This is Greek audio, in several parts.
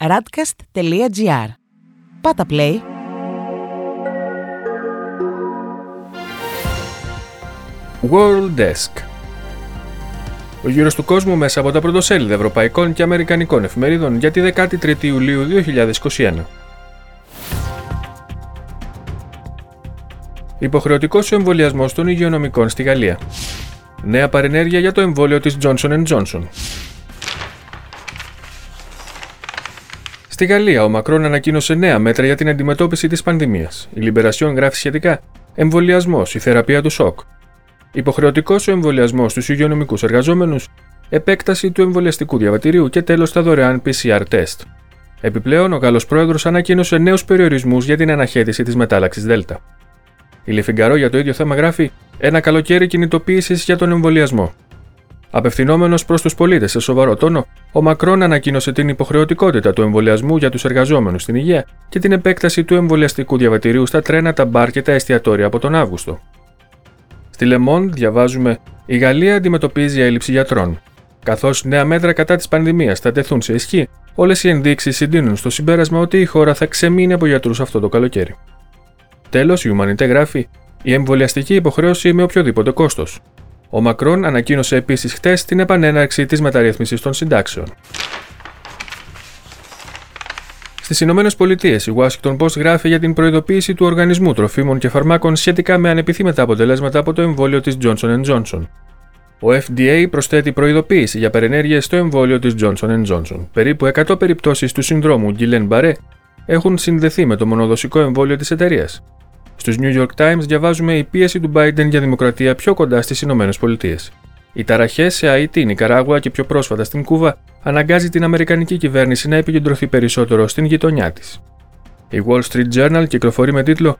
radcast.gr. Πάτα play. World Desk Ο γύρος του κόσμου μέσα από τα πρωτοσέλιδα ευρωπαϊκών και αμερικανικών εφημερίδων για τη 13η Ιουλίου 2021. Υποχρεωτικός ο εμβολιασμός των υγειονομικών στη Γαλλία. Νέα παρενέργεια για το εμβόλιο της Johnson Johnson. Στη Γαλλία, ο Μακρόν ανακοίνωσε νέα μέτρα για την αντιμετώπιση της πανδημίας. Η Λιμπερασιόν γράφει σχετικά: Εμβολιασμός, η θεραπεία του σοκ. Υποχρεωτικός ο εμβολιασμός στους υγειονομικούς εργαζόμενους, επέκταση του εμβολιαστικού διαβατηρίου και τέλος τα δωρεάν PCR test. Επιπλέον, ο Γάλλος πρόεδρος ανακοίνωσε νέους περιορισμούς για την αναχέτηση της μετάλλαξης Δέλτα. Η Λεφιγκαρό για το ίδιο θέμα γράφει: Ένα καλοκαίρι κινητοποίησης για τον εμβολιασμό. Απευθυνόμενος προς τους πολίτες σε σοβαρό τόνο, ο Μακρόν ανακοίνωσε την υποχρεωτικότητα του εμβολιασμού για τους εργαζόμενους στην υγεία και την επέκταση του εμβολιαστικού διαβατηρίου στα τρένα, τα μπαρ και τα εστιατόρια από τον Αύγουστο. Στη Λεμόν διαβάζουμε: Η Γαλλία αντιμετωπίζει έλλειψη γιατρών. Καθώς νέα μέτρα κατά της πανδημίας θα τεθούν σε ισχύ, όλες οι ενδείξεις συντείνουν στο συμπέρασμα ότι η χώρα θα ξεμείνει από γιατρούς αυτό το καλοκαίρι. Τέλος, η Ουμανιτέ γράφει: Η εμβολιαστική υποχρέωση με οποιοδήποτε κόστος. Ο Μακρόν ανακοίνωσε επίσης χτες την επανέναρξη της μεταρρύθμισης των συντάξεων. Στις Ηνωμένες Πολιτείες, η Washington Post γράφει για την προειδοποίηση του Οργανισμού Τροφίμων και Φαρμάκων σχετικά με ανεπιθύμετα αποτελέσματα από το εμβόλιο της Johnson Johnson. Ο FDA προσθέτει προειδοποίηση για παρενέργειε στο εμβόλιο της Johnson Johnson. Περίπου 100 περιπτώσεις του συνδρόμου Guillain-Barré έχουν συνδεθεί με το μονοδοσικό εμβόλιο της εταιρείας. Στους New York Times διαβάζουμε η πίεση του Biden για δημοκρατία πιο κοντά στις Ηνωμένες Πολιτείες. Οι ταραχές σε Αϊτή, Νικαράγουα και πιο πρόσφατα στην Κούβα αναγκάζει την Αμερικανική κυβέρνηση να επικεντρωθεί περισσότερο στην γειτονιά της. Η Wall Street Journal κυκλοφορεί με τίτλο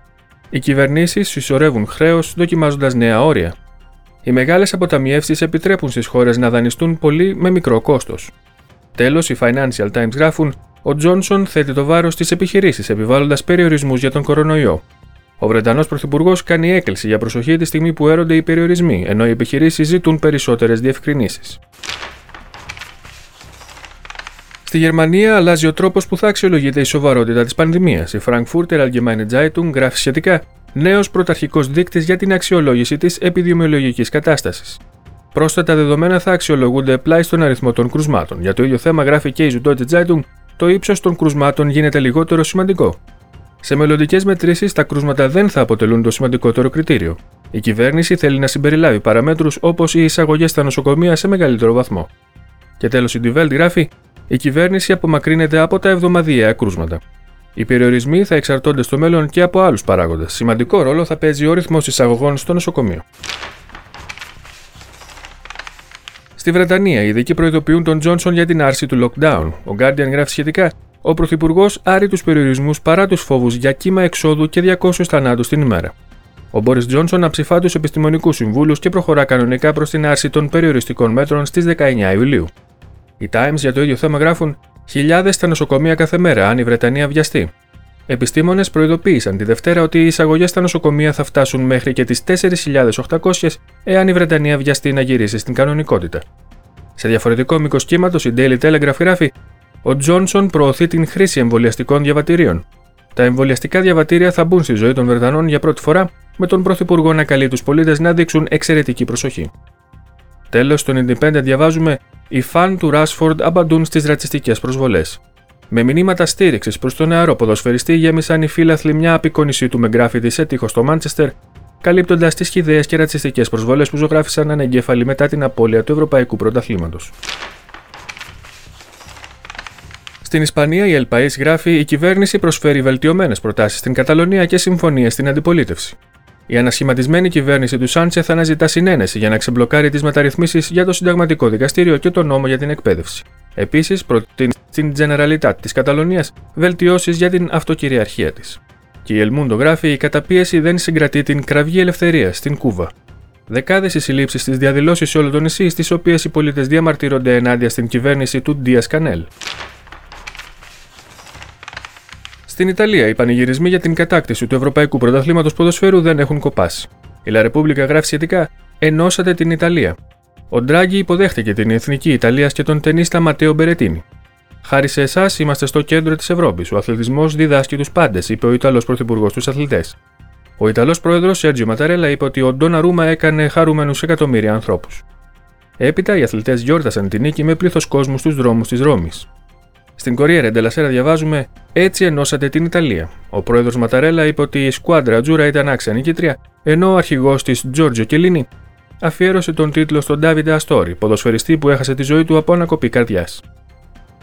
Οι κυβερνήσεις συσσωρεύουν χρέος δοκιμάζοντας νέα όρια. Οι μεγάλες αποταμιεύσεις επιτρέπουν στις χώρες να δανειστούν πολύ με μικρό κόστος. Τέλος, οι Financial Times γράφουν: Ο Τζόνσον θέτει το βάρος στις επιχειρήσεις επιβάλλοντας περιορισμούς για τον κορονοϊό. Ο Βρετανός Πρωθυπουργός κάνει έκκληση για προσοχή τη στιγμή που έρονται οι περιορισμοί, ενώ οι επιχειρήσεις ζητούν περισσότερες διευκρινήσεις. Στη Γερμανία αλλάζει ο τρόπος που θα αξιολογείται η σοβαρότητα της πανδημίας. Η Frankfurter Allgemeine Zeitung γράφει σχετικά νέος πρωταρχικός δείκτης για την αξιολόγηση της επιδημιολογικής κατάστασης. Πρόσθετα δεδομένα θα αξιολογούνται πλάι στον αριθμό των κρουσμάτων. Για το ίδιο θέμα γράφει και η Süddeutsche Zeitung, το ύψος των κρουσμάτων γίνεται λιγότερο σημαντικό. Σε μελλοντικές μετρήσεις, τα κρούσματα δεν θα αποτελούν το σημαντικότερο κριτήριο. Η κυβέρνηση θέλει να συμπεριλάβει παραμέτρους όπως οι εισαγωγές στα νοσοκομεία σε μεγαλύτερο βαθμό. Και τέλος, η Ντιβέλτ γράφει: Η κυβέρνηση απομακρύνεται από τα εβδομαδιαία κρούσματα. Οι περιορισμοί θα εξαρτώνται στο μέλλον και από άλλους παράγοντες. Σημαντικό ρόλο θα παίζει ο ρυθμός εισαγωγών στο νοσοκομείο. Στη Βρετανία, οι ειδικοί προειδοποιούν τον Τζόνσον για την άρση του lockdown. Ο Guardian γράφει σχετικά: ο Πρωθυπουργός άρει τους περιορισμούς παρά τους φόβους για κύμα εξόδου και 200 θανάτους την ημέρα. Ο Μπόρις Τζόνσον αψηφά τους επιστημονικούς συμβούλους και προχωρά κανονικά προς την άρση των περιοριστικών μέτρων στις 19 Ιουλίου. Οι Times για το ίδιο θέμα γράφουν χιλιάδες στα νοσοκομεία κάθε μέρα αν η Βρετανία βιαστεί. Επιστήμονες προειδοποίησαν τη Δευτέρα ότι οι εισαγωγές στα νοσοκομεία θα φτάσουν μέχρι και τις 4.800 εάν η Βρετανία βιαστεί να γυρίσει στην κανονικότητα. Σε διαφορετικό μήκος κύματος, η Daily Telegraph γράφει ο Τζόνσον προωθεί την χρήση εμβολιαστικών διαβατηρίων. Τα εμβολιαστικά διαβατήρια θα μπουν στη ζωή των Βρετανών για πρώτη φορά, με τον Πρωθυπουργό να καλεί τους πολίτες να δείξουν εξαιρετική προσοχή. Τέλος, στον Independent διαβάζουμε: Οι φαν του Ράσφορντ απαντούν στις ρατσιστικές προσβολές. Με μηνύματα στήριξης προς τον νεαρό ποδοσφαιριστή γέμισαν οι φίλαθλοι μια απεικόνισή του με γκράφιτι σε τείχο στο Μάντσεστερ, καλύπτοντας τις χιδαίε και ρατσιστικές προσβολές που ζωγράφησαν ανεγκέφαλοι μετά την απώλεια του Ευρωπαϊκού Πρωταθλήματος. Στην Ισπανία, η Ελπαή γράφει: Η κυβέρνηση προσφέρει βελτιωμένες προτάσεις στην Καταλωνία και συμφωνίες στην αντιπολίτευση. Η ανασχηματισμένη κυβέρνηση του Σάντσε θα αναζητά συνένεση για να ξεμπλοκάρει τις μεταρρυθμίσεις για το συνταγματικό δικαστήριο και το νόμο για την εκπαίδευση. Επίσης, προτείνει στην Generalitat της Καταλωνίας βελτιώσεις για την αυτοκυριαρχία της. Και η Ελμούντο γράφει: Η καταπίεση δεν συγκρατεί την κραυγή ελευθερίας στην Κούβα. Δεκάδες οι συλλήψει στις διαδηλώσεις σε όλο το νησί, στις οποίες οι πολίτες διαμαρτύρονται ενάντια στην κυβέρνηση του Ντίας Κανέλ. Στην Ιταλία, οι πανηγυρισμοί για την κατάκτηση του Ευρωπαϊκού Πρωταθλήματος Ποδοσφαίρου δεν έχουν κοπάσει. Η Λα Ρεπούμπλικα γράφει σχετικά: Ενώσατε την Ιταλία. Ο Ντράγκη υποδέχτηκε την εθνική Ιταλίας και τον ταινίστα Ματέο Μπερετίνη. Χάρη σε εσάς είμαστε στο κέντρο της Ευρώπης. Ο αθλητισμός διδάσκει τους πάντες, είπε ο Ιταλός Πρωθυπουργός στους αθλητές. Ο Ιταλός Πρόεδρος Σέργιο Ματαρέλα είπε ότι ο Ντόνα Ρούμα έκανε χαρούμενους εκατομμύρια ανθρώπους. Έπειτα, οι αθλητές γιόρτασαν την νίκη με πλήθος κόσμου στους δρόμους της Ρώμης. Στην Κορία Ντελασέρα διαβάζουμε Έτσι ενώσατε την Ιταλία. Ο πρόεδρος Ματαρέλα είπε ότι η σκουάντρα Τζούρα ήταν άξια νικήτρια, ενώ ο αρχηγός της Τζόρτζο Κελίνη αφιέρωσε τον τίτλο στον Ντάβιντε Αστόρι, ποδοσφαιριστή που έχασε τη ζωή του από ανακοπή καρδιάς.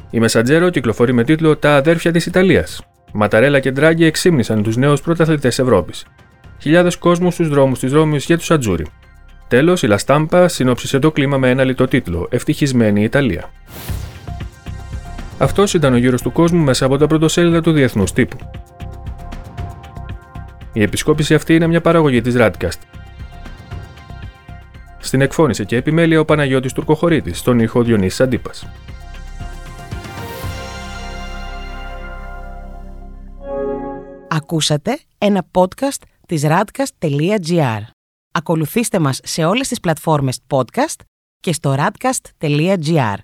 Η Μεσαντζέρο κυκλοφορεί με τίτλο Τα αδέρφια της Ιταλίας. Ματαρέλα και Ντράγκη εξήμνησαν τους νέους πρωταθλητές Ευρώπης. Χιλιάδες κόσμου στους δρόμους της Ρώμης για τους Ατζούρι. Τέλος, η Λαστάμπα συνόψισε το κλίμα με ένα λιτό τίτλο Ευτυχισμένη Ιταλία. Αυτός ήταν ο γύρος του κόσμου μέσα από τα πρωτοσέλιδα του διεθνούς τύπου. Η επισκόπηση αυτή είναι μια παραγωγή της Radcast. Στην εκφώνηση και επιμέλεια ο Παναγιώτης Τουρκοχωρήτης, στον ήχο Διονύσης Αντίπας. Ακούσατε ένα podcast της radcast.gr. Ακολουθήστε μας σε όλες τις πλατφόρμες podcast και στο radcast.gr.